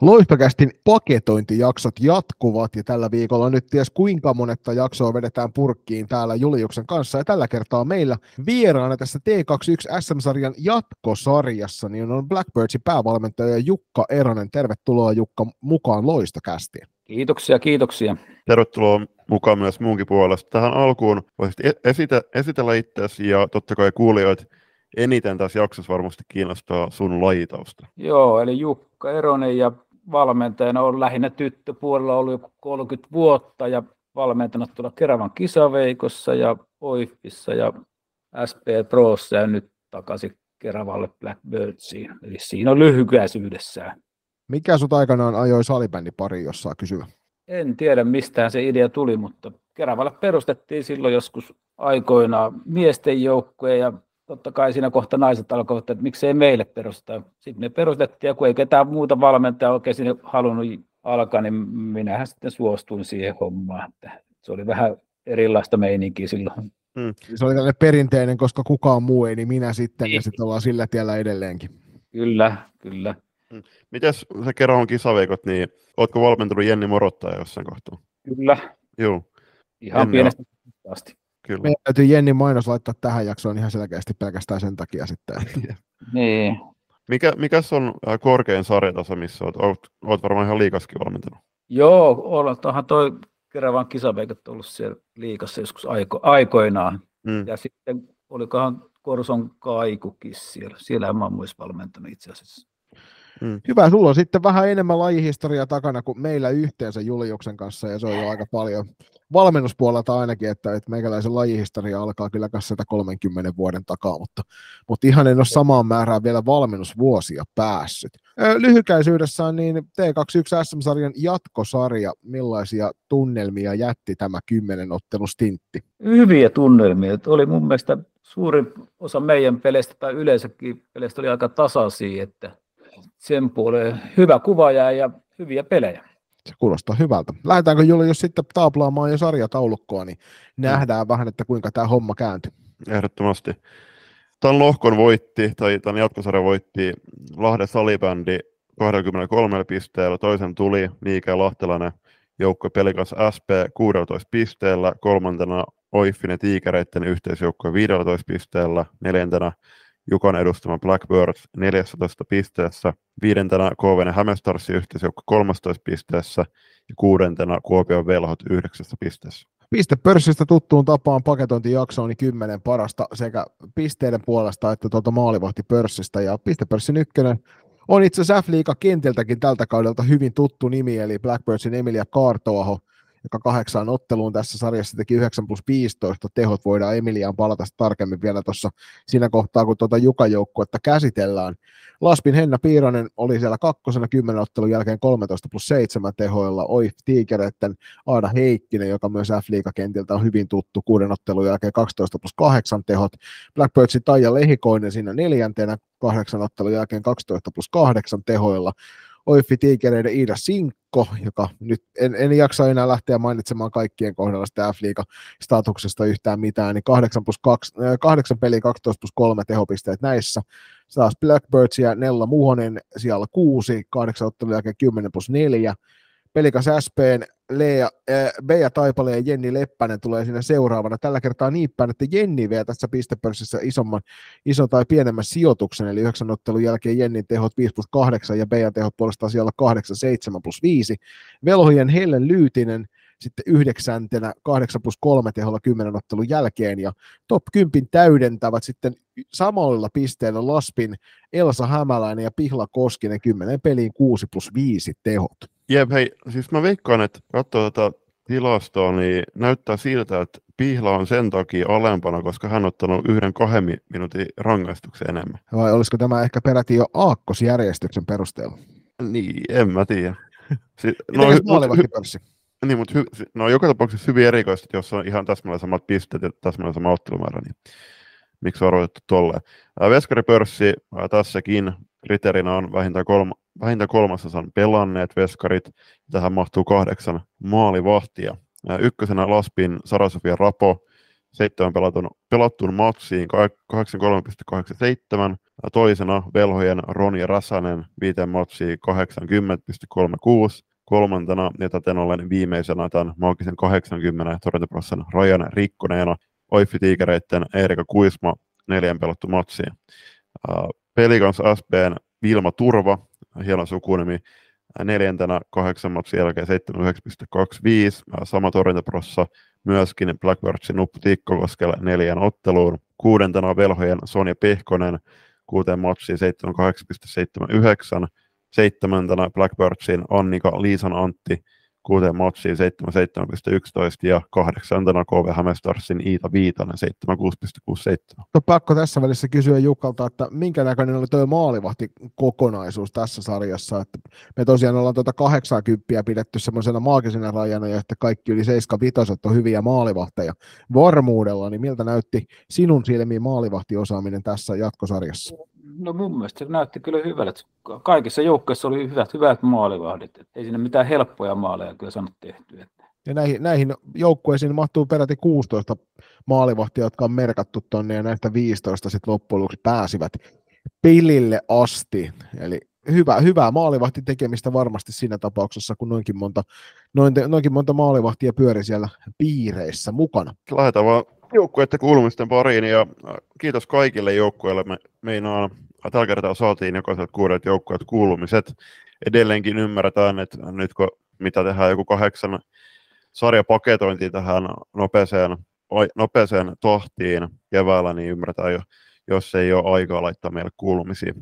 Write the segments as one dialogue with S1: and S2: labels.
S1: Loistokästin paketointijaksot jatkuvat ja tällä viikolla nyt ties kuinka monetta jaksoa vedetään purkkiin täällä Juliuksen kanssa. Ja tällä kertaa meillä vieraana tässä T21 SM-sarjan jatkosarjassa niin on Blackbirdsin päävalmentaja Jukka Eronen. Tervetuloa Jukka mukaan Loistokästiin.
S2: Kiitoksia, kiitoksia.
S3: Tervetuloa mukaan myös muunkin puolesta. Tähän alkuun voisit e- esitä, esitellä itseäsi ja totta kai kuulijoit eniten tässä jaksossa varmasti kiinnostaa sun lajitausta.
S2: Joo, eli Jukka Eronen ja valmentajana on lähinnä tyttöpuolella ollut jo 30 vuotta ja valmentanut tuolla Keravan kisaveikossa ja OIFissa ja SP Prossa ja nyt takaisin Keravalle Blackbirdsiin. Eli siinä on lyhykäisyydessään.
S1: Mikä sut aikanaan ajoi salibändi pari, jos saa kysyä?
S2: En tiedä, mistään se idea tuli, mutta Keravalle perustettiin silloin joskus aikoinaan miesten joukkoja ja totta kai siinä kohta naiset alkoivat, että miksei meille perustaa. Sitten me perustettiin, ja kun ei ketään muuta valmentajaa oikein sinne halunnut alkaa, niin minähän sitten suostuin siihen hommaan. Että se oli vähän erilaista meininkiä silloin.
S1: Hmm. Se oli tällainen perinteinen, koska kukaan muu ei, niin minä sitten, niin. ja sitten ollaan sillä tiellä edelleenkin.
S2: Kyllä, kyllä.
S3: Hmm. Mites se kerran kisaveikot, niin ootko valmentunut Jenni Morottaja jossain kohtaa?
S2: Kyllä.
S3: Joo.
S2: Ihan Jenni pienestä asti.
S1: Kyllä. Meidän täytyy Jenni mainos laittaa tähän jaksoon ihan selkeästi pelkästään sen takia sitten.
S2: niin.
S3: Mikä, mikä on äh, korkein sarjataso, missä olet? Olet, olet varmaan ihan liikaskin valmentanut.
S2: Joo, onhan toi Keravan kisaveikat ollut siellä liikassa joskus aiko, aikoinaan. Mm. Ja sitten olikohan Korson kaikukin siellä. Siellä mä oon myös valmentanut itse asiassa.
S1: Mm. Hyvä, sulla on sitten vähän enemmän lajihistoriaa takana kuin meillä yhteensä Juliuksen kanssa, ja se on jo aika paljon valmennuspuolelta ainakin, että, että meikäläisen lajihistoria alkaa kyllä kanssa 30 vuoden takaa, mutta, mutta ihan en ole samaan määrään vielä valmennusvuosia päässyt. Lyhykäisyydessään niin T21 SM-sarjan jatkosarja, millaisia tunnelmia jätti tämä kymmenen ottelustintti?
S2: Hyviä tunnelmia. Oli mun mielestä suurin osa meidän peleistä tai yleensäkin peleistä oli aika tasaisia, että sen puoleen hyvä kuva ja hyviä pelejä.
S1: Se kuulostaa hyvältä. Lähdetäänkö Juli, jos sitten taaplaamaan jo sarjataulukkoa, niin nähdään mm. vähän, että kuinka tämä homma kääntyy.
S3: Ehdottomasti. Tämän lohkon voitti, tai tämän jatkosarjan voitti Lahden salibändi 23 pisteellä, toisen tuli Miike Lahtelainen joukko Pelikas SP 16 pisteellä, kolmantena Oiffinen Tiikereiden yhteisjoukko 15 pisteellä, neljäntenä Jukan edustama Blackbirds 14 pisteessä, viidentenä KVN Hämestarsin yhteisjoukko 13 pisteessä ja kuudentena Kuopion Velhot 9 pisteessä.
S1: Pistepörssistä tuttuun tapaan paketointijakso on 10 parasta sekä pisteiden puolesta että tuota maalivahtipörssistä. Ja pistepörssin ykkönen on itse asiassa F-liiga kentiltäkin tältä kaudelta hyvin tuttu nimi, eli Blackbirdsin Emilia Kaartoaho, joka kahdeksaan otteluun tässä sarjassa teki 9 plus 15 tehot. Voidaan Emiliaan palata tarkemmin vielä tuossa siinä kohtaa, kun tuota Juka-joukkuetta käsitellään. Laspin Henna Piiranen oli siellä kakkosena 10 ottelun jälkeen 13 plus 7 tehoilla. Oi Tiikereiden Aada Heikkinen, joka myös F-liigakentiltä on hyvin tuttu kuuden ottelun jälkeen 12 plus 8 tehot. Blackbirdsin Taija Lehikoinen siinä neljäntenä kahdeksan ottelun jälkeen 12 plus 8 tehoilla. Oiffi Tiikereiden Iida Sinkko, joka nyt en, en jaksa enää lähteä mainitsemaan kaikkien kohdalla sitä F-liiga-statuksesta yhtään mitään, niin 8, plus 2, 8 peliä 12 plus 3 tehopisteet näissä. Taas Blackbirds ja Nella Muhonen siellä 6, 8 ottelun jälkeen 10 plus 4. Pelikas SPn Lea, äh, Bea Taipale ja Jenni Leppänen tulee siinä seuraavana. Tällä kertaa niin päin, että Jenni vie tässä pistepörssissä isomman, ison tai pienemmän sijoituksen, eli yhdeksän ottelun jälkeen Jennin tehot 5 plus 8 ja Bea tehot puolestaan siellä 8, 7 plus 5. Velhojen Hellen Lyytinen sitten yhdeksäntenä 8 plus 3 teholla 10 ottelun jälkeen, ja top 10 täydentävät sitten samoilla pisteillä Laspin Elsa Hämäläinen ja Pihla Koskinen 10 peliin 6 plus 5 tehot.
S3: Jep, hei, siis mä veikkaan, että katsoo tätä tilastoa, niin näyttää siltä, että Pihla on sen takia alempana, koska hän on ottanut yhden kahden minuutin rangaistuksen enemmän.
S1: Vai olisiko tämä ehkä peräti jo aakkosjärjestyksen perusteella?
S3: Niin, en mä tiedä.
S1: Si- no, hy-
S3: niin, mutta hy- no, joka tapauksessa hyvin erikoista, jos on ihan täsmälleen samat pisteet ja täsmälleen sama ottelumäärä, niin miksi on arvotettu tolleen. Veskaripörssi tässäkin kriteerinä on vähintään kolme, vähintään kolmasosan pelanneet veskarit. Tähän mahtuu kahdeksan maalivahtia. Ykkösenä Laspin Sarasofia Rapo, seitsemän pelatun, pelattuun matsiin 83,87. Toisena Velhojen Ronja Räsänen viiteen matsiin 80,36. Kolmantena ja täten ollen viimeisenä tämän maagisen 80 torjuntaprosessin rajan rikkoneena Oiffi Tiikereitten Eerika Kuisma neljän pelattu matsiin. Pelikans SBn Vilma Turva, hieno sukunimi, neljäntenä kahdeksan matsin jälkeen 79,25, sama torjuntaprossa myöskin Blackbirdsin Nuppu Tikkokoskelle neljän otteluun. Kuudentena velhojen Sonja Pehkonen kuuteen matsiin 78,79. Seitsemäntenä Blackbirdsin Annika Liisan Antti kuuteen matsiin 77,11 ja kahdeksantena KV Hämestarsin Iita Viitanen 76,67.
S1: On pakko tässä välissä kysyä Jukalta, että minkä näköinen oli tuo maalivahti kokonaisuus tässä sarjassa, että me tosiaan ollaan tuota 80 pidetty semmoisena maagisena rajana ja että kaikki yli 75 on hyviä maalivahteja varmuudella, niin miltä näytti sinun silmiin maalivahtiosaaminen tässä jatkosarjassa?
S2: No mun mielestä se näytti kyllä hyvältä. Kaikissa joukkoissa oli hyvät, hyvät maalivahdit. Et ei siinä mitään helppoja maaleja kyllä saanut tehtyä.
S1: Ja näihin, näihin joukkueisiin mahtuu peräti 16 maalivahtia, jotka on merkattu tonne, ja näistä 15 sitten loppujen lopuksi pääsivät pilille asti. Eli hyvä, hyvää maalivahti tekemistä varmasti siinä tapauksessa, kun noinkin monta, noin, noinkin monta maalivahtia pyöri siellä piireissä mukana.
S3: Lähdetään vaan joukkueiden kuulumisten pariin ja äh, kiitos kaikille joukkueille. Me meinaan, tällä kertaa saatiin jokaiselta kuudet joukkueet kuulumiset. Edelleenkin ymmärretään, että nyt kun mitä tehdään joku kahdeksan sarjapaketointi tähän nopeeseen, nopeeseen tahtiin keväällä, niin ymmärretään jo, jos ei ole aikaa laittaa meille kuulumisia.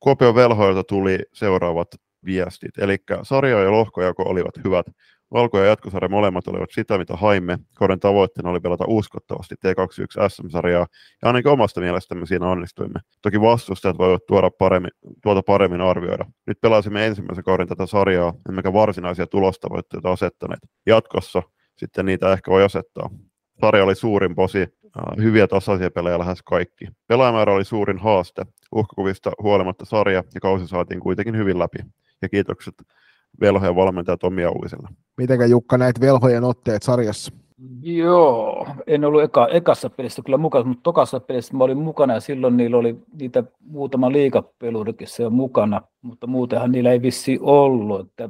S3: Kuopion velhoilta tuli seuraavat viestit, eli sarja- ja lohkojako olivat hyvät. Valko- ja jatkosarja molemmat olivat sitä, mitä haimme. Kauden tavoitteena oli pelata uskottavasti T21 SM-sarjaa, ja ainakin omasta mielestämme siinä onnistuimme. Toki vastustajat voivat tuoda paremmin, tuota paremmin arvioida. Nyt pelasimme ensimmäisen kauden tätä sarjaa, emmekä varsinaisia tulostavoitteita asettaneet. Jatkossa sitten niitä ehkä voi asettaa. Sarja oli suurin posi, hyviä tasaisia pelejä lähes kaikki. Pelaajamäärä oli suurin haaste. Uhkakuvista huolimatta sarja ja kausi saatiin kuitenkin hyvin läpi. Ja kiitokset velhojen valmentaja Tomi Auliselle.
S1: Mitenkä Jukka näit velhojen otteet sarjassa?
S2: Joo, en ollut eka, ekassa pelissä kyllä mukana, mutta tokassa pelissä mä olin mukana ja silloin niillä oli niitä muutama liikapelurikin se on mukana, mutta muutenhan niillä ei vissi ollut. Että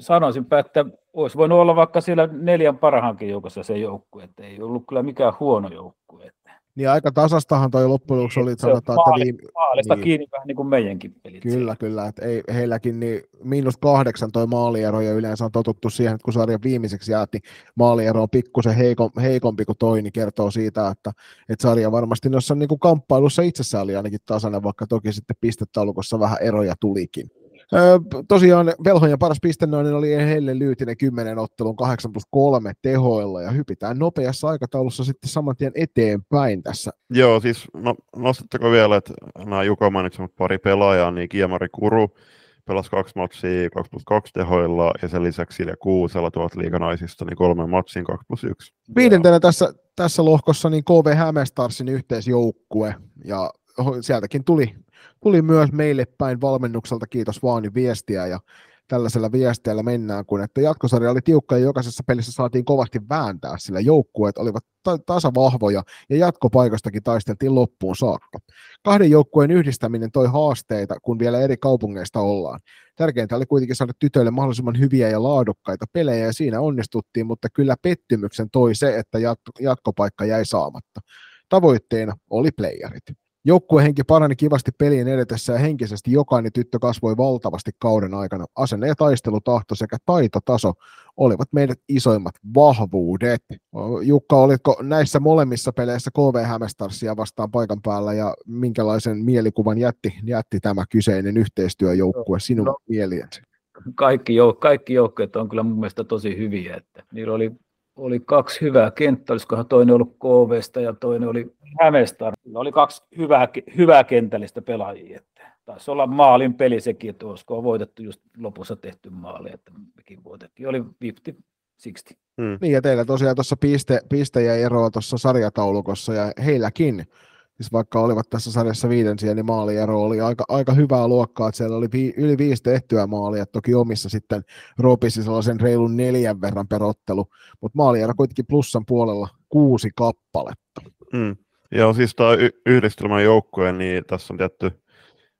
S2: sanoisinpä, että olisi voinut olla vaikka siellä neljän parhaankin joukossa se joukkue, että ei ollut kyllä mikään huono joukkue.
S1: Niin aika tasastahan toi loppujen lopuksi oli, että sanotaan,
S2: maali,
S1: että
S2: viime... Maalista niin. kiinni vähän niin kuin meidänkin pelit.
S1: Kyllä, siellä. kyllä, että ei, heilläkin niin miinus kahdeksan toi maaliero ja yleensä on totuttu siihen, että kun sarjan viimeiseksi jäätti maaliero on pikkusen heikom, heikompi kuin toi, niin kertoo siitä, että, että sarja varmasti noissa niin kuin kamppailussa itsessään oli ainakin tasainen, vaikka toki sitten pistetaulukossa vähän eroja tulikin. Öö, tosiaan velhojen paras pistenoinen oli heille Lyytinen 10 ottelun 8 plus 3 tehoilla ja hypitään nopeassa aikataulussa sitten saman tien eteenpäin tässä.
S3: Joo, siis no, nostatteko vielä, että nämä Juka mainitsemat pari pelaajaa, niin Kiemari Kuru pelasi kaksi matsia 2 plus 2 tehoilla ja sen lisäksi Silja Kuusella tuolta liikanaisista niin kolme matsiin 2 plus 1.
S1: Viidentenä tässä, tässä lohkossa niin KV Hämestarsin yhteisjoukkue ja sieltäkin tuli tuli myös meille päin valmennukselta, kiitos vaan, niin viestiä ja tällaisella viesteellä mennään, kun että jatkosarja oli tiukka ja jokaisessa pelissä saatiin kovasti vääntää, sillä joukkueet olivat ta- tasavahvoja ja jatkopaikastakin taisteltiin loppuun saakka. Kahden joukkueen yhdistäminen toi haasteita, kun vielä eri kaupungeista ollaan. Tärkeintä oli kuitenkin saada tytöille mahdollisimman hyviä ja laadukkaita pelejä ja siinä onnistuttiin, mutta kyllä pettymyksen toi se, että jat- jatkopaikka jäi saamatta. Tavoitteena oli playerit. Joukkuehenki parani kivasti pelien edetessä ja henkisesti jokainen tyttö kasvoi valtavasti kauden aikana. Asenne ja taistelutahto sekä taitotaso olivat meidän isoimmat vahvuudet. Jukka, olitko näissä molemmissa peleissä KV Hämestarsia vastaan paikan päällä ja minkälaisen mielikuvan jätti, jätti tämä kyseinen yhteistyöjoukkue sinun no, mieliensä?
S2: Kaikki, jouk- kaikki joukkueet on kyllä mun mielestä tosi hyviä. Että niillä oli oli kaksi hyvää kenttää, olisikohan toinen ollut KVsta ja toinen oli Hämestar. Oli kaksi hyvää, hyvää kentällistä pelaajia. Että taisi olla maalin peli sekin, että olisiko voitettu just lopussa tehty maali, että mekin voitettiin. Oli 50-60.
S1: Hmm. Niin ja teillä tosiaan tuossa piste, piste ja eroa tuossa sarjataulukossa ja heilläkin siis vaikka olivat tässä sarjassa viidensiä, niin maaliero oli aika, aika hyvää luokkaa, että siellä oli vi, yli viisi tehtyä maalia, toki omissa sitten ropisi sellaisen reilun neljän verran perottelu, mutta maaliero kuitenkin plussan puolella kuusi kappaletta.
S3: Mm. Ja siis tämä y- yhdistelmän joukkue, niin tässä on tietty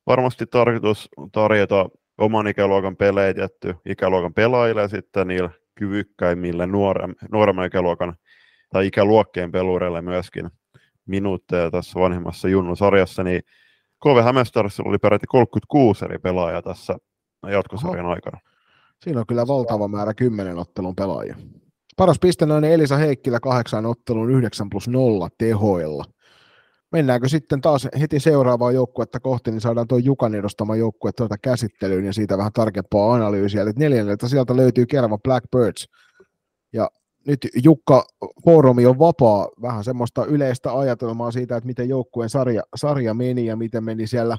S3: varmasti tarkoitus tarjota oman ikäluokan pelejä tietty ikäluokan pelaajille ja sitten niillä kyvykkäimmille nuorem, nuoremman ikäluokan tai ikäluokkien pelureille myöskin minuutteja tässä vanhemmassa Junnu-sarjassa, niin KV Hämeenstarsilla oli peräti 36 eri pelaajaa tässä jatkosarjan Oho. aikana.
S1: Siinä on kyllä valtava määrä kymmenen ottelun pelaajia. Paras pistenainen Elisa Heikkilä kahdeksan ottelun 9 plus 0 tehoilla. Mennäänkö sitten taas heti seuraavaa joukkuetta kohti, niin saadaan tuo Jukan edustama joukkue tuota käsittelyyn ja siitä vähän tarkempaa analyysiä. Eli neljänneltä sieltä löytyy Kerava Blackbirds. Ja nyt Jukka Foorumi on vapaa vähän semmoista yleistä ajatelmaa siitä, että miten joukkueen sarja, sarja meni ja miten meni siellä,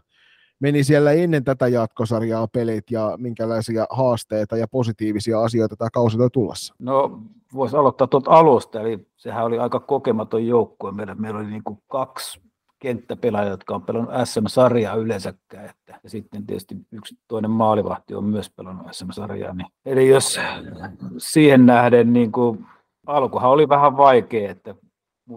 S1: meni siellä ennen tätä jatkosarjaa pelit ja minkälaisia haasteita ja positiivisia asioita tämä kausi toi tullassa.
S2: No voisi aloittaa tuolta alusta, eli sehän oli aika kokematon joukkue. Meillä, meillä oli niin kuin kaksi kenttäpelaajia, jotka on pelannut SM-sarjaa yleensäkään. Että, ja sitten tietysti yksi toinen maalivahti on myös pelannut SM-sarjaa. Niin, eli jos siihen nähden niin kuin, alkuhan oli vähän vaikea, että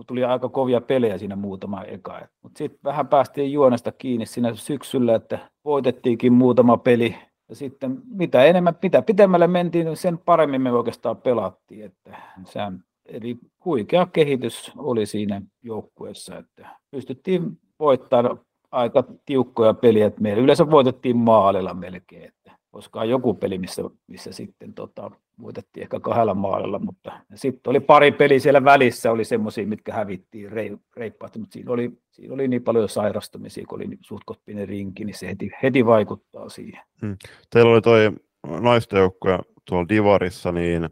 S2: tuli aika kovia pelejä siinä muutama eka. Mutta sitten vähän päästiin juonesta kiinni siinä syksyllä, että voitettiinkin muutama peli. Ja sitten mitä enemmän, mitä pitemmälle mentiin, sen paremmin me oikeastaan pelattiin. Että sehän Eli huikea kehitys oli siinä joukkueessa, että pystyttiin voittamaan aika tiukkoja peliä, että meillä yleensä voitettiin maalilla melkein, että koskaan joku peli, missä, missä sitten tota, voitettiin ehkä kahdella maalilla, mutta sitten oli pari peli siellä välissä, oli semmoisia, mitkä hävittiin reippaasti, mutta siinä oli, siinä oli niin paljon sairastumisia, kun oli niin suht rinki, niin se heti, heti vaikuttaa siihen. Hmm.
S3: Teillä oli toi naisten joukkue tuolla Divarissa, niin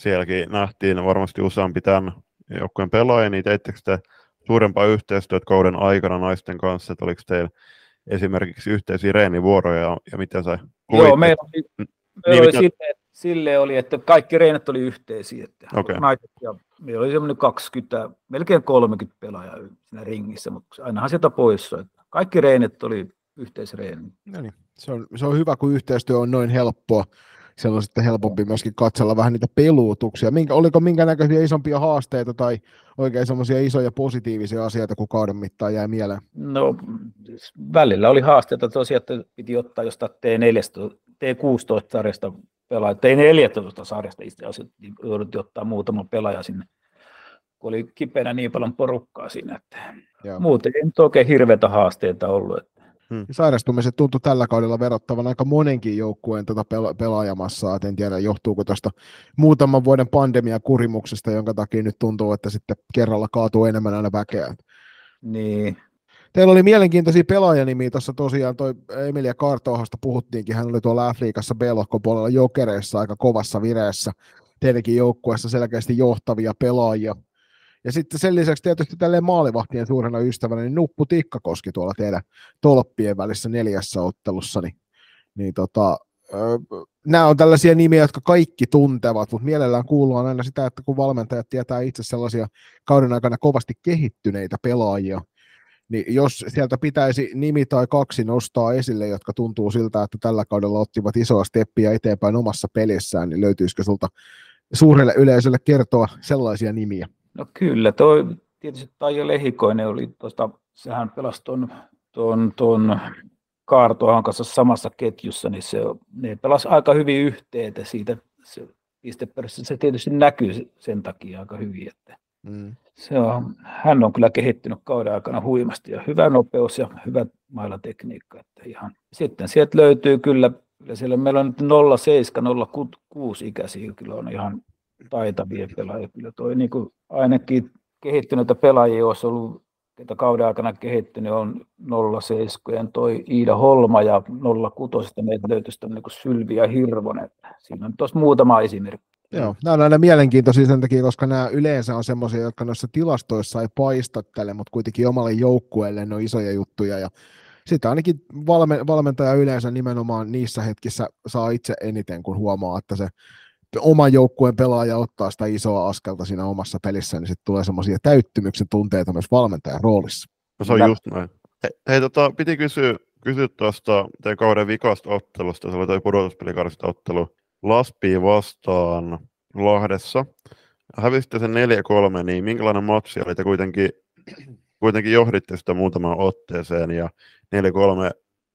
S3: sielläkin nähtiin varmasti useampi tämän joukkueen pelaaja, niin teittekö te suurempaa yhteistyötä kauden aikana naisten kanssa, että oliko teillä esimerkiksi yhteisiä reenivuoroja ja, ja miten se
S2: Joo, meillä oli, meillä niin, oli mitä... sille, sille, oli, että kaikki reenit oli yhteisiä, että okay. naiset ja meillä oli semmoinen 20, melkein 30 pelaajaa siinä ringissä, mutta ainahan sieltä pois, että kaikki reenit oli yhteisreeni.
S1: No niin, se on, se on hyvä, kun yhteistyö on noin helppoa siellä on sitten helpompi myöskin katsella vähän niitä peluutuksia. Minkä, oliko minkä näköisiä isompia haasteita tai oikein semmoisia isoja positiivisia asioita, kun kauden mittaan jäi mieleen?
S2: No välillä oli haasteita tosiaan, että piti ottaa jostain T14, T16-sarjasta pelaaja, T14-sarjasta itse asiassa niin jouduttiin ottaa muutama pelaaja sinne, kun oli kipeänä niin paljon porukkaa siinä, että Joo. muuten ei nyt oikein hirveitä haasteita ollut. Että
S1: Hmm. Sairastumiset tuntui tällä kaudella verrattavan aika monenkin joukkueen tuota pela- pelaajamassaa. En tiedä, johtuuko tuosta muutaman vuoden pandemia kurimuksesta, jonka takia nyt tuntuu, että sitten kerralla kaatuu enemmän aina väkeä.
S2: Niin.
S1: Teillä oli mielenkiintoisia pelaajanimiä tuossa tosiaan, toi Emilia Kartohasta puhuttiinkin, hän oli tuolla Afrikassa b puolella jokereissa aika kovassa vireessä. Teidänkin joukkueessa selkeästi johtavia pelaajia. Ja sitten sen lisäksi tietysti tälleen maalivahtien suurena ystävänä, niin Nuppu Tikkakoski tuolla teidän tolppien välissä neljässä ottelussa, niin, niin tota, nämä on tällaisia nimiä, jotka kaikki tuntevat, mutta mielellään kuullaan aina sitä, että kun valmentajat tietää itse sellaisia kauden aikana kovasti kehittyneitä pelaajia, niin jos sieltä pitäisi nimi tai kaksi nostaa esille, jotka tuntuu siltä, että tällä kaudella ottivat isoa steppiä eteenpäin omassa pelissään, niin löytyisikö sulta suurelle yleisölle kertoa sellaisia nimiä?
S2: No kyllä, toi, tietysti Taija Lehikoinen oli tuosta, sehän pelasi tuon, tuon, tuon Kaartohan kanssa samassa ketjussa, niin se, ne pelasi aika hyvin yhteen, että siitä se pisteperässä se tietysti näkyy sen takia aika hyvin, että mm. se on, hän on kyllä kehittynyt kauden aikana huimasti ja hyvä nopeus ja hyvä mailatekniikka, että ihan. Sitten sieltä löytyy kyllä, kyllä siellä meillä on nyt 07, 06 ikäisiä, kyllä on ihan taitavia pelaajia. Kyllä toi niin kuin ainakin kehittyneitä pelaajia olisi ollut, ketä kauden aikana kehittynyt on 07 toi Iida Holma ja 06 meitä löytyisi niin kuin Sylvi ja Hirvonen. Siinä on tuossa muutama esimerkki.
S1: Joo, nämä on aina mielenkiintoisia sen takia, koska nämä yleensä on semmoisia, jotka noissa tilastoissa ei paista tälle, mutta kuitenkin omalle joukkueelle ne on isoja juttuja ja sitä ainakin valmentaja yleensä nimenomaan niissä hetkissä saa itse eniten, kun huomaa, että se oman joukkueen pelaaja ottaa sitä isoa askelta siinä omassa pelissä, niin sitten tulee semmoisia täyttymyksen tunteita myös valmentajan roolissa.
S3: No se on just näin. Hei, hei tota, piti kysyä, kysyä tuosta teidän kauden vikasta ottelusta. Se oli toi pudotuspelikarista ottelu Laspiin vastaan Lahdessa. Hävisitte sen 4-3, niin minkälainen matsi oli? Te kuitenkin, kuitenkin johditte sitä muutamaan otteeseen ja 4-3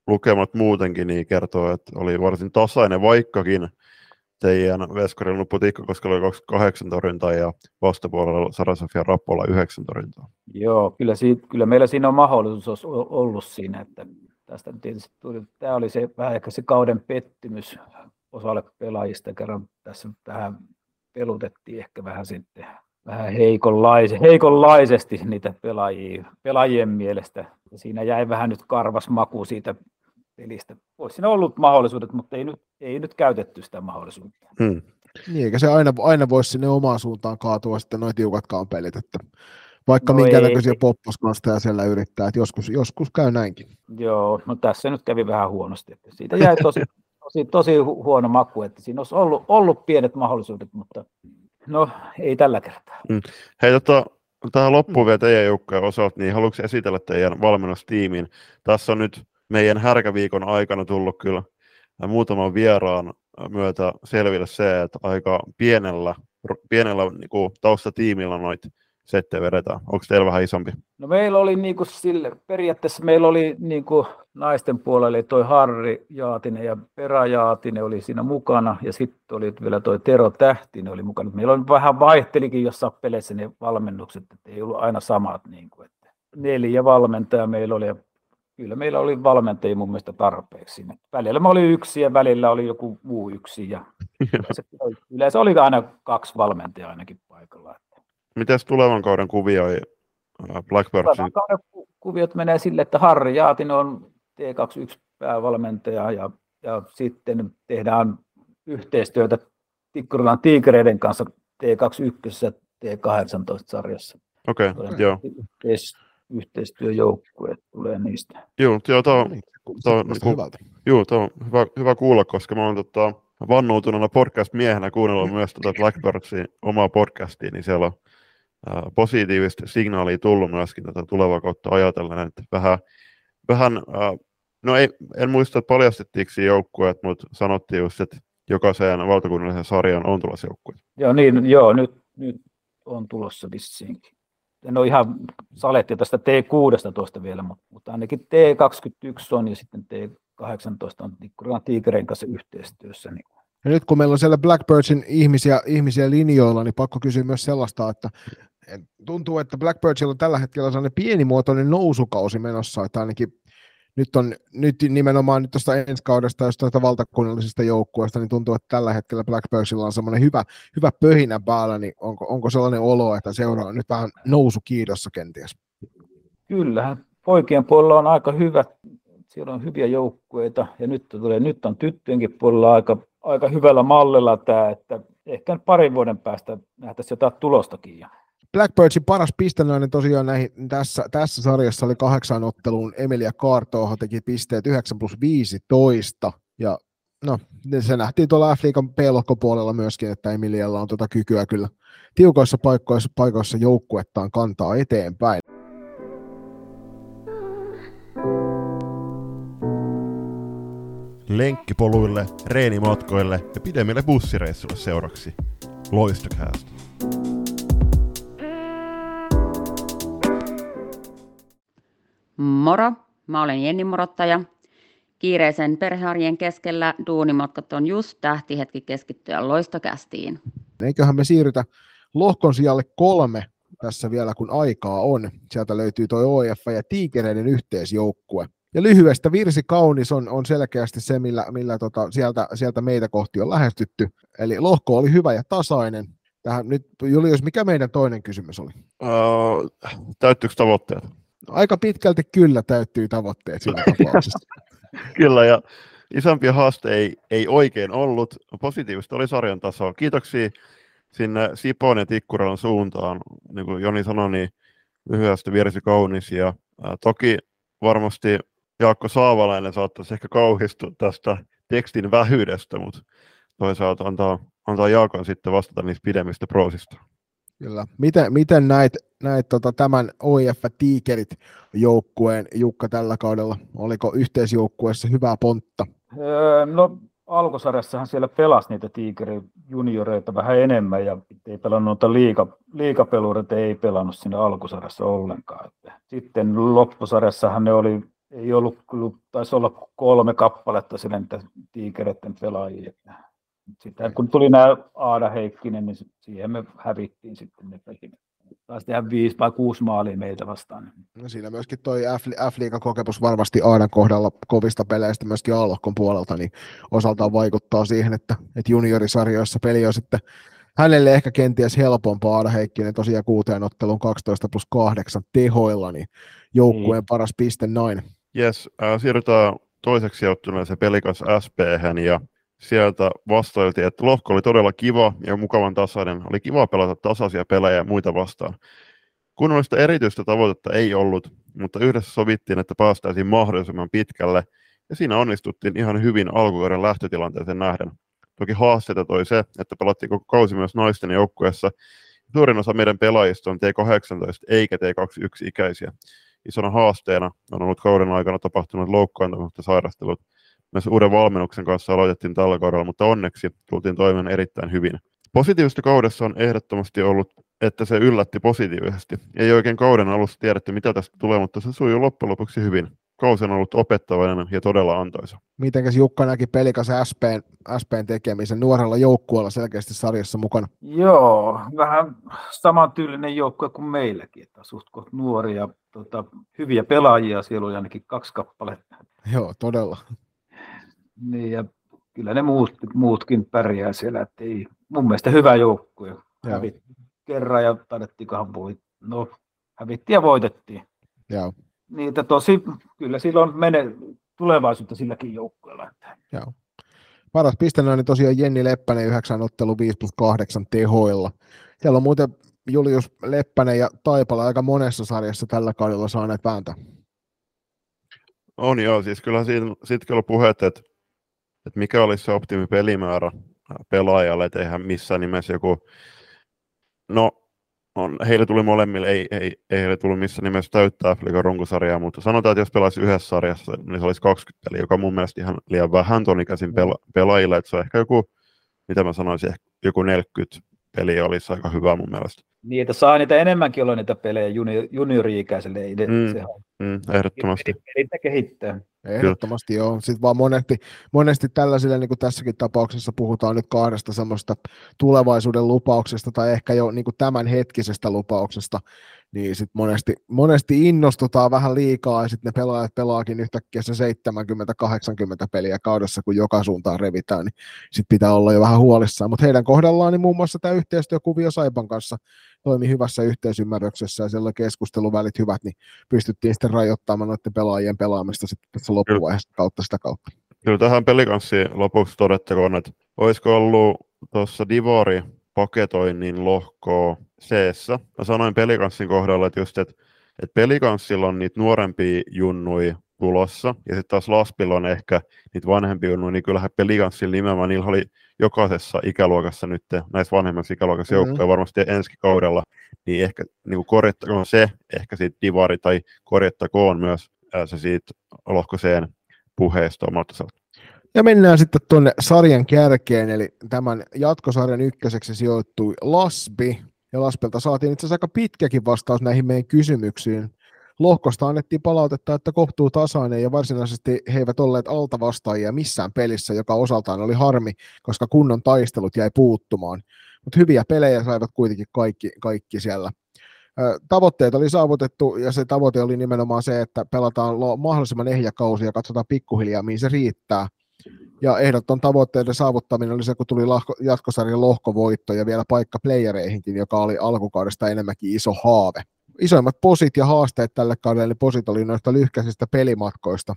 S3: lukemat muutenkin niin kertoo, että oli varsin tasainen, vaikkakin teidän veskarilla Tikkakoskella oli 28 torjuntaa ja vastapuolella Sarasofia Rappola 9 torjuntaa.
S2: Joo, kyllä, siitä, kyllä meillä siinä on mahdollisuus ollut siinä, että tästä tietysti tuli, tämä oli se vähän ehkä se kauden pettymys osalle pelaajista, kerran tässä vähän pelutettiin ehkä vähän sitten vähän heikonlaise, heikonlaisesti niitä pelaajia, pelaajien mielestä. Siinä jäi vähän nyt karvas maku siitä pelistä. Olisi siinä ollut mahdollisuudet, mutta ei nyt, ei nyt käytetty sitä mahdollisuutta. Hmm.
S1: Niin, eikä se aina, aina voisi sinne omaan suuntaan kaatua sitten noin tiukatkaan pelit, että vaikka no minkä näköisiä popposnosteja siellä yrittää, että joskus, joskus käy näinkin.
S2: Joo, no tässä nyt kävi vähän huonosti, että siitä jäi tosi, tosi, tosi huono maku, että siinä olisi ollut, ollut pienet mahdollisuudet, mutta no ei tällä kertaa. Hmm.
S3: Hei, tota, tähän loppuun vielä teidän joukkojen osalta, niin haluatko esitellä teidän valmennustiimin? Tässä on nyt meidän härkäviikon aikana tullut kyllä muutaman vieraan myötä selville se, että aika pienellä, pienellä niin kuin, taustatiimillä noita settejä vedetään. Onko teillä vähän isompi?
S2: No meillä oli niin kuin sille, periaatteessa meillä oli niin kuin naisten puolella, eli toi Harri Jaatinen ja Pera Jaatinen oli siinä mukana, ja sitten oli vielä toi Tero Tähtinen oli mukana. Meillä on vähän vaihtelikin jossain peleissä ne valmennukset, että ei ollut aina samat. Niin kuin, että neljä valmentajaa meillä oli, ja kyllä meillä oli valmentajia mun mielestä tarpeeksi. Välillä mä olin yksi ja välillä oli joku muu yksi. Ja yleensä, yleensä oli aina kaksi valmentajaa ainakin paikalla.
S3: Miten tulevan kauden kuvioi äh, Blackbirdsin? Tulevan kauden
S2: kuviot menee sille, että Harri Jaatinen on T21 päävalmentaja ja, ja sitten tehdään yhteistyötä Tikkurilan Tiikereiden kanssa T21 ja T18-sarjassa.
S3: Okei, okay, joo. Yhteis,
S2: yhteistyöjoukkue tulee niistä.
S3: Joo, joo tuo, tuo, tuo, tuo, joo, tuo on hyvä, hyvä kuulla, koska mä oon tota, vannoutuneena podcast-miehenä kuunnellut myös tuota Blackbirdsin omaa podcastia, niin siellä on ää, positiivista signaalia tullut myöskin tätä tulevaa kautta ajatellen, että vähän, vähän ää, no ei, en muista, että paljastettiinko joukkueet, mutta sanottiin just, että jokaiseen valtakunnallisen sarjan on tulossa joukkueet.
S2: Joo, niin, joo nyt, nyt on tulossa vissiinkin en ole ihan saletti tästä T6 tuosta vielä, mutta, mutta ainakin T21 on ja sitten T18 on Tigerein kanssa yhteistyössä. Niin.
S1: Ja nyt kun meillä on siellä Blackbirdsin ihmisiä, ihmisiä linjoilla, niin pakko kysyä myös sellaista, että tuntuu, että Blackbirdsilla on tällä hetkellä sellainen pienimuotoinen nousukausi menossa, että ainakin nyt on nyt nimenomaan nyt tuosta ensi kaudesta, jos tuosta valtakunnallisesta joukkueesta, niin tuntuu, että tällä hetkellä Blackbirdsilla on semmoinen hyvä, hyvä pöhinä päällä, niin onko, onko sellainen olo, että seuraa nyt vähän nousu kiidossa kenties?
S2: Kyllähän poikien puolella on aika hyvä, siellä on hyviä joukkueita ja nyt, tulee, nyt on tyttöjenkin puolella aika, aika hyvällä mallilla tämä, että ehkä parin vuoden päästä nähtäisiin jotain tulostakin.
S1: Blackbirdsin paras pistenainen tosiaan näihin, tässä, tässä sarjassa oli kahdeksan otteluun. Emilia Kaartoha teki pisteet 9 plus 15. Ja no, se nähtiin tuolla F-liigan puolella myöskin, että Emilialla on tuota kykyä kyllä tiukoissa paikoissa, paikoissa joukkuettaan kantaa eteenpäin.
S3: Lenkkipoluille, reenimatkoille ja pidemmille bussireissuille seuraksi. Loistokäästä.
S4: Moro, mä olen Jenni Morottaja. Kiireisen perhearjen keskellä duunimatkat on just tähtihetki keskittyä loistokästiin.
S1: Eiköhän me siirrytä lohkon sijalle kolme tässä vielä, kun aikaa on. Sieltä löytyy tuo OEF ja Tiikereiden yhteisjoukkue. Ja lyhyestä virsi kaunis on, on selkeästi se, millä, millä tota, sieltä, sieltä meitä kohti on lähestytty. Eli lohko oli hyvä ja tasainen. Tähän nyt, Julius, mikä meidän toinen kysymys oli?
S3: Uh, täyttyykö tavoitteet?
S1: Aika pitkälti kyllä täyttyy tavoitteet siinä tapauksessa.
S3: kyllä, ja isompia haaste ei, ei oikein ollut. Positiivista oli sarjan tasoa. Kiitoksia sinne Sipon ja Tikkuralan suuntaan. Niin kuin Joni sanoi, niin lyhyesti vierisi kaunis. Ja ää, toki varmasti Jaakko Saavalainen saattaisi ehkä kauhistua tästä tekstin vähyydestä, mutta toisaalta antaa, antaa Jaakon sitten vastata niistä pidemmistä proosista.
S1: Kyllä. Miten, miten näit, näit tota, tämän OIF Tigerit joukkueen Jukka tällä kaudella? Oliko yhteisjoukkueessa hyvää pontta?
S2: Öö, no alkusarjassahan siellä pelasi niitä Tigerin junioreita vähän enemmän ja ei pelannut noita liiga, liikapelureita, ei pelannut sinne alkusarjassa ollenkaan. Sitten loppusarjassahan ne oli, ei ollut, taisi olla kolme kappaletta sinne niitä Tigereiden pelaajia. Sitten kun tuli nämä Aada Heikkinen, niin siihen me hävittiin sitten ne pelit. Taisi tehdä viisi vai kuusi maalia meitä vastaan.
S1: No siinä myöskin toi F-liigan kokemus varmasti Aadan kohdalla kovista peleistä myöskin Aallokkon puolelta, niin osaltaan vaikuttaa siihen, että, että juniorisarjoissa peli on sitten hänelle ehkä kenties helpompaa Aada Heikkinen tosiaan kuuteen ottelun 12 plus 8 tehoilla, niin joukkueen niin. paras piste noin.
S3: Yes, äh, siirrytään toiseksi sijoittuneeseen pelikas SP ja sieltä vastailtiin, että lohko oli todella kiva ja mukavan tasainen. Oli kiva pelata tasaisia pelejä ja muita vastaan. Kunnollista erityistä tavoitetta ei ollut, mutta yhdessä sovittiin, että päästäisiin mahdollisimman pitkälle, ja siinä onnistuttiin ihan hyvin alkukauden lähtötilanteeseen nähden. Toki haasteita toi se, että pelattiin koko kausi myös naisten joukkueessa. Suurin osa meidän pelaajista on T18 eikä T21-ikäisiä. Isona haasteena on ollut kauden aikana tapahtunut loukkaantumat ja sairastelut, myös uuden valmennuksen kanssa aloitettiin tällä kaudella, mutta onneksi tultiin toimeen erittäin hyvin. Positiivista kaudessa on ehdottomasti ollut, että se yllätti positiivisesti. Ei oikein kauden alussa tiedetty, mitä tästä tulee, mutta se sujuu loppujen lopuksi hyvin. Kausi on ollut opettavainen ja todella antoisa.
S1: Mitenkäs Jukka näki pelikas SPn, SPn tekemisen nuorella joukkueella selkeästi sarjassa mukana?
S2: Joo, vähän samantyylinen joukkue kuin meilläkin, että suht nuoria, tota, hyviä pelaajia, siellä oli ainakin kaksi kappaletta.
S1: Joo, todella.
S2: Niin, ja kyllä ne muut, muutkin pärjää siellä, että ei, mun mielestä hyvä joukkue. kerran ja taidettiinkohan voit. No, hävittiin ja voitettiin.
S1: Joo.
S2: Niitä tosi, kyllä silloin mene tulevaisuutta silläkin joukkueella.
S1: Joo. Paras pistenä niin tosiaan Jenni Leppänen 9 ottelu 5 plus 8 tehoilla. Siellä on muuten Julius Leppänen ja Taipala aika monessa sarjassa tällä kaudella saaneet vääntää.
S3: On joo, siis kyllä siitä, siitä kyllä puheet, että että mikä olisi se optimipelimäärä pelaajalle, että eihän missään nimessä joku, no on, heille tuli molemmille, ei, ei, ei heille tullut missään nimessä täyttää Flikan runkosarjaa, mutta sanotaan, että jos pelaisi yhdessä sarjassa, niin se olisi 20 peliä, joka on mun mielestä ihan liian vähän ton ikäisin pela- pelaajille, että se on ehkä joku, mitä mä sanoisin, ehkä joku 40 peliä olisi aika hyvä mun mielestä.
S2: Niin, että saa niitä enemmänkin olla niitä pelejä junior, juniori-ikäiselle. Ei
S3: mm, mm, ehdottomasti.
S2: Niitä kehittää.
S1: Ehdottomasti Kyllä. joo. Sitten vaan monesti, monesti tällaisille, niin kuin tässäkin tapauksessa puhutaan nyt kahdesta semmoista tulevaisuuden lupauksesta tai ehkä jo niin kuin tämänhetkisestä lupauksesta, niin sit monesti, monesti innostutaan vähän liikaa ja sitten ne pelaajat pelaakin yhtäkkiä se 70-80 peliä kaudessa, kun joka suuntaan revitään, niin sitten pitää olla jo vähän huolissaan. Mutta heidän kohdallaan niin muun muassa tämä yhteistyökuvio Saipan kanssa toimi hyvässä yhteisymmärryksessä ja siellä keskusteluvälit hyvät, niin pystyttiin sitten rajoittamaan noiden pelaajien pelaamista sitten tässä loppuvaiheessa kautta sitä kautta.
S3: Kyllä tähän pelikanssiin lopuksi todettakoon, että olisiko ollut tuossa Divori paketoinnin lohkoa c Mä sanoin pelikanssin kohdalla, että just, että, että pelikanssilla on niitä nuorempia junnui tulossa, ja sitten taas Laspilla on ehkä niitä vanhempia junnuja, niin kyllähän pelikanssilla nimenomaan niillä oli jokaisessa ikäluokassa nyt, näissä vanhemmassa ikäluokassa mm-hmm. joukkoja varmasti ensi kaudella, niin ehkä niin korjattakoon se, ehkä siitä divari, tai korjattakoon myös ää, se siitä lohkoseen puheesta omalta
S1: ja mennään sitten tuonne sarjan kärkeen, eli tämän jatkosarjan ykköseksi sijoittui Laspi, ja Laspelta saatiin itse asiassa aika pitkäkin vastaus näihin meidän kysymyksiin. Lohkosta annettiin palautetta, että kohtuu tasainen ja varsinaisesti he eivät olleet altavastaajia missään pelissä, joka osaltaan oli harmi, koska kunnon taistelut jäi puuttumaan. Mutta hyviä pelejä saivat kuitenkin kaikki, kaikki siellä. Tavoitteet oli saavutettu ja se tavoite oli nimenomaan se, että pelataan mahdollisimman ehjä kausi ja katsotaan pikkuhiljaa, mihin se riittää. Ja ehdoton tavoitteiden saavuttaminen oli se, kun tuli jatkosarjan lohkovoitto ja vielä paikka playereihinkin, joka oli alkukaudesta enemmänkin iso haave. Isoimmat posit ja haasteet tälle kaudelle, posit oli noista lyhkäisistä pelimatkoista,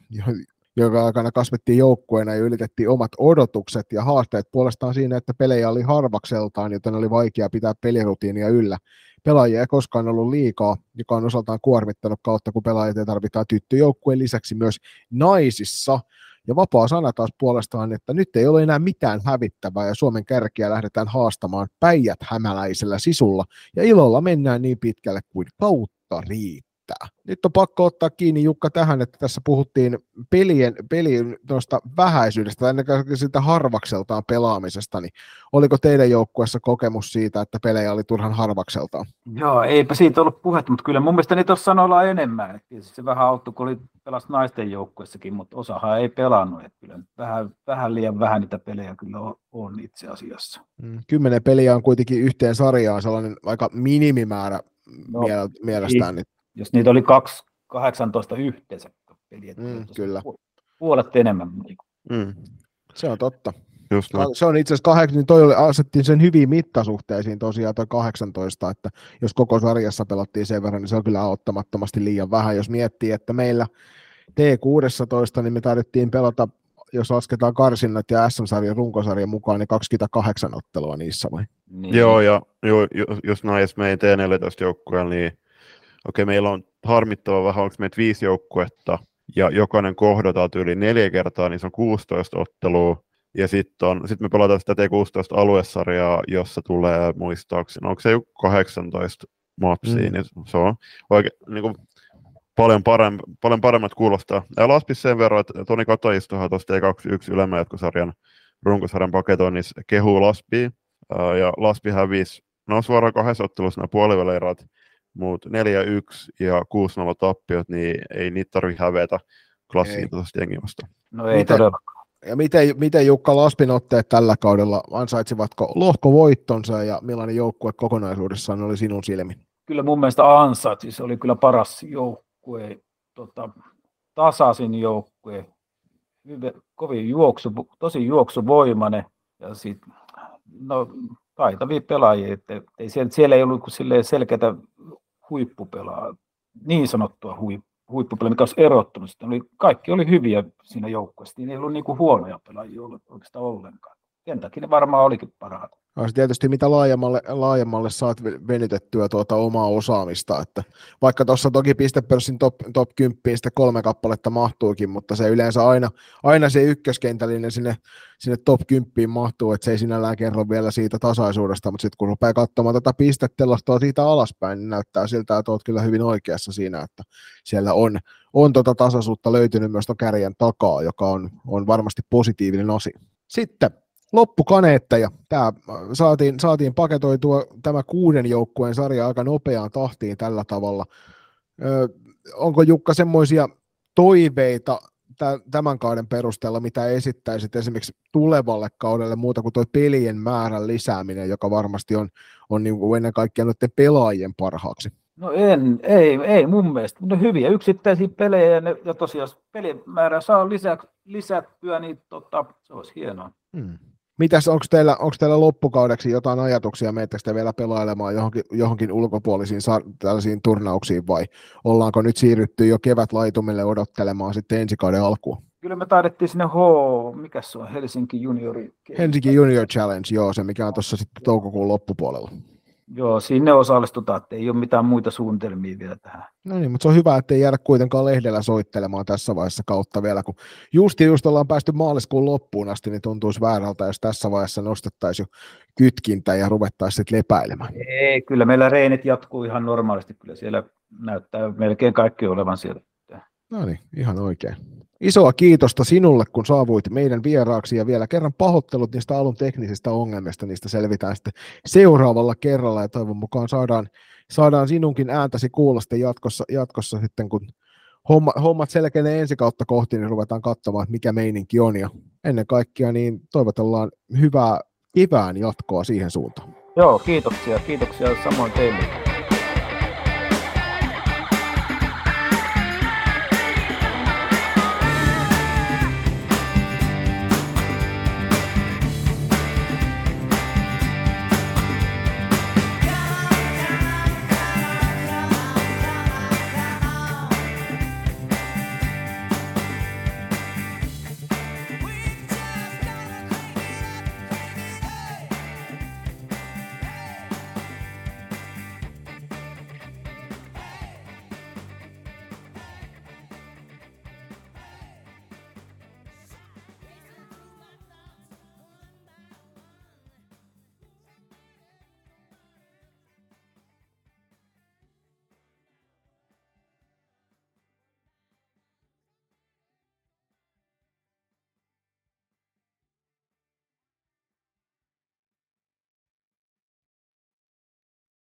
S1: joka aikana kasvettiin joukkueena ja ylitettiin omat odotukset ja haasteet puolestaan siinä, että pelejä oli harvakseltaan, joten oli vaikea pitää pelirutiinia yllä. Pelaajia ei koskaan ollut liikaa, joka on osaltaan kuormittanut kautta, kun pelaajia tarvitaan tyttöjoukkueen lisäksi myös naisissa – Ja vapaa sana taas puolestaan, että nyt ei ole enää mitään hävittävää ja Suomen kärkiä lähdetään haastamaan päijät hämäläisellä sisulla. Ja ilolla mennään niin pitkälle kuin kautta riittää riittää. Nyt on pakko ottaa kiinni Jukka tähän, että tässä puhuttiin pelien, pelien tuosta vähäisyydestä, ennen kaikkea siitä harvakseltaan pelaamisesta, niin oliko teidän joukkueessa kokemus siitä, että pelejä oli turhan harvakseltaan?
S2: Joo, eipä siitä ollut puhetta, mutta kyllä mun mielestä niitä tuossa sanoilla enemmän. Tietysti se vähän auttoi, kun oli pelas naisten joukkueessakin, mutta osahan ei pelannut. Että kyllä vähän, vähän liian vähän niitä pelejä kyllä on, on itse asiassa.
S1: Mm, kymmenen peliä on kuitenkin yhteen sarjaan sellainen aika minimimäärä no, mielestään. Niin
S2: jos niitä oli 2, 18 yhteensä peliä,
S1: mm, kyllä.
S2: puolet enemmän. Niin
S1: mm. Se on totta. Just se on itse asiassa kahdeksan, niin toi oli, asettiin sen hyviin mittasuhteisiin tosiaan toi 18, että jos koko sarjassa pelattiin sen verran, niin se on kyllä auttamattomasti liian vähän. Jos miettii, että meillä T16, niin me taidettiin pelata, jos lasketaan karsinnat ja SM-sarjan runkosarjan mukaan, niin 28 ottelua niissä vai?
S3: Niin. Joo, ja jo, jos näin meidän T14 joukkueella, niin okei, meillä on harmittava vähän, onko meitä viisi joukkuetta, ja jokainen kohdataan yli neljä kertaa, niin se on 16 ottelua, ja sitten sit me pelataan sitä T16 aluesarjaa, jossa tulee muistaakseni, onko se joku 18 matsia, mm. niin se on oikein niin kuin, paljon, parem, paljon paremmat kuulostaa. Ja Laspis sen verran, että Toni Katajistohan tuosta T21 ylemmäjatkosarjan runkosarjan paketoinnissa kehuu Laspiin, ja Laspi hävisi, no suoraan kahdessa ottelussa nämä puoliväleirät, mutta 4-1 ja 6-0 tappiot, niin ei niitä tarvitse hävetä klassiin tuosta jengimasta.
S2: No ei miten, todellakaan.
S1: Ja miten, miten Jukka Laspin otteet tällä kaudella, ansaitsivatko lohkovoittonsa ja millainen joukkue kokonaisuudessaan oli sinun silmin?
S2: Kyllä mun mielestä ansaitsi, se oli kyllä paras joukkue, tota, tasaisin joukkue, hyvä, kovin juoksu, tosi juoksuvoimainen ja sit, no, taitavia pelaajia, että ei siellä, siellä ei ollut selkeää huippupelaa, niin sanottua huip, huippupelaa, mikä olisi erottunut. Sitten oli, kaikki oli hyviä siinä joukkueessa, niin ei ollut niin kuin huonoja pelaajia oikeastaan ollenkaan. Sen takia ne varmaan olikin parhaat.
S1: No, tietysti mitä laajemmalle, laajemmalle saat venytettyä tuota omaa osaamista, että vaikka tuossa toki pistepörssin top, top 10 sitten kolme kappaletta mahtuukin, mutta se yleensä aina, aina se ykköskentällinen sinne, sinne top 10 mahtuu, että se ei sinällään kerro vielä siitä tasaisuudesta, mutta sitten kun rupeaa katsomaan tätä pistetelastoa siitä alaspäin, niin näyttää siltä, että olet kyllä hyvin oikeassa siinä, että siellä on, on tuota tasaisuutta löytynyt myös kärjen takaa, joka on, on varmasti positiivinen asia. Sitten loppukaneetteja. Tämä, saatiin, saatiin paketoitua tämä kuuden joukkueen sarja aika nopeaan tahtiin tällä tavalla. Ö, onko Jukka semmoisia toiveita tämän kauden perusteella, mitä esittäisit esimerkiksi tulevalle kaudelle muuta kuin tuo pelien määrän lisääminen, joka varmasti on, on niin kuin ennen kaikkea noiden pelaajien parhaaksi?
S2: No en, ei, ei mun mielestä. No hyviä yksittäisiä pelejä ja, ne, ja tosiaan pelien määrä saa lisä, lisättyä, niin tota, se olisi hienoa. Hmm.
S1: Mitäs, onko teillä, onko teillä loppukaudeksi jotain ajatuksia, meettekö te vielä pelailemaan johonkin, johonkin ulkopuolisiin tällaisiin turnauksiin vai ollaanko nyt siirrytty jo kevätlaitumille odottelemaan sitten ensi kauden alkua?
S2: Kyllä me taidettiin sinne H, mikä se on, Helsinki Juniori.
S1: Helsinki Junior Challenge, joo, se mikä on tuossa sitten toukokuun loppupuolella.
S2: Joo, sinne osallistutaan, että ei ole mitään muita suunnitelmia vielä tähän.
S1: No niin, mutta se on hyvä, että ei jäädä kuitenkaan lehdellä soittelemaan tässä vaiheessa kautta vielä, kun just just ollaan päästy maaliskuun loppuun asti, niin tuntuisi väärältä, jos tässä vaiheessa nostettaisiin jo kytkintä ja ruvettaisiin sitten lepäilemään.
S2: Ei, kyllä meillä reenit jatkuu ihan normaalisti, kyllä siellä näyttää melkein kaikki olevan siellä.
S1: No niin, ihan oikein. Isoa kiitosta sinulle, kun saavuit meidän vieraaksi ja vielä kerran pahoittelut niistä alun teknisistä ongelmista. Niistä selvitään sitten seuraavalla kerralla ja toivon mukaan saadaan, saadaan sinunkin ääntäsi kuulla sitten jatkossa, jatkossa sitten, kun homma, hommat selkeänee ensi kautta kohti, niin ruvetaan katsomaan, että mikä meininki on. Ja ennen kaikkea niin toivotellaan hyvää kivään jatkoa siihen suuntaan.
S2: Joo, kiitoksia. Kiitoksia samoin teille.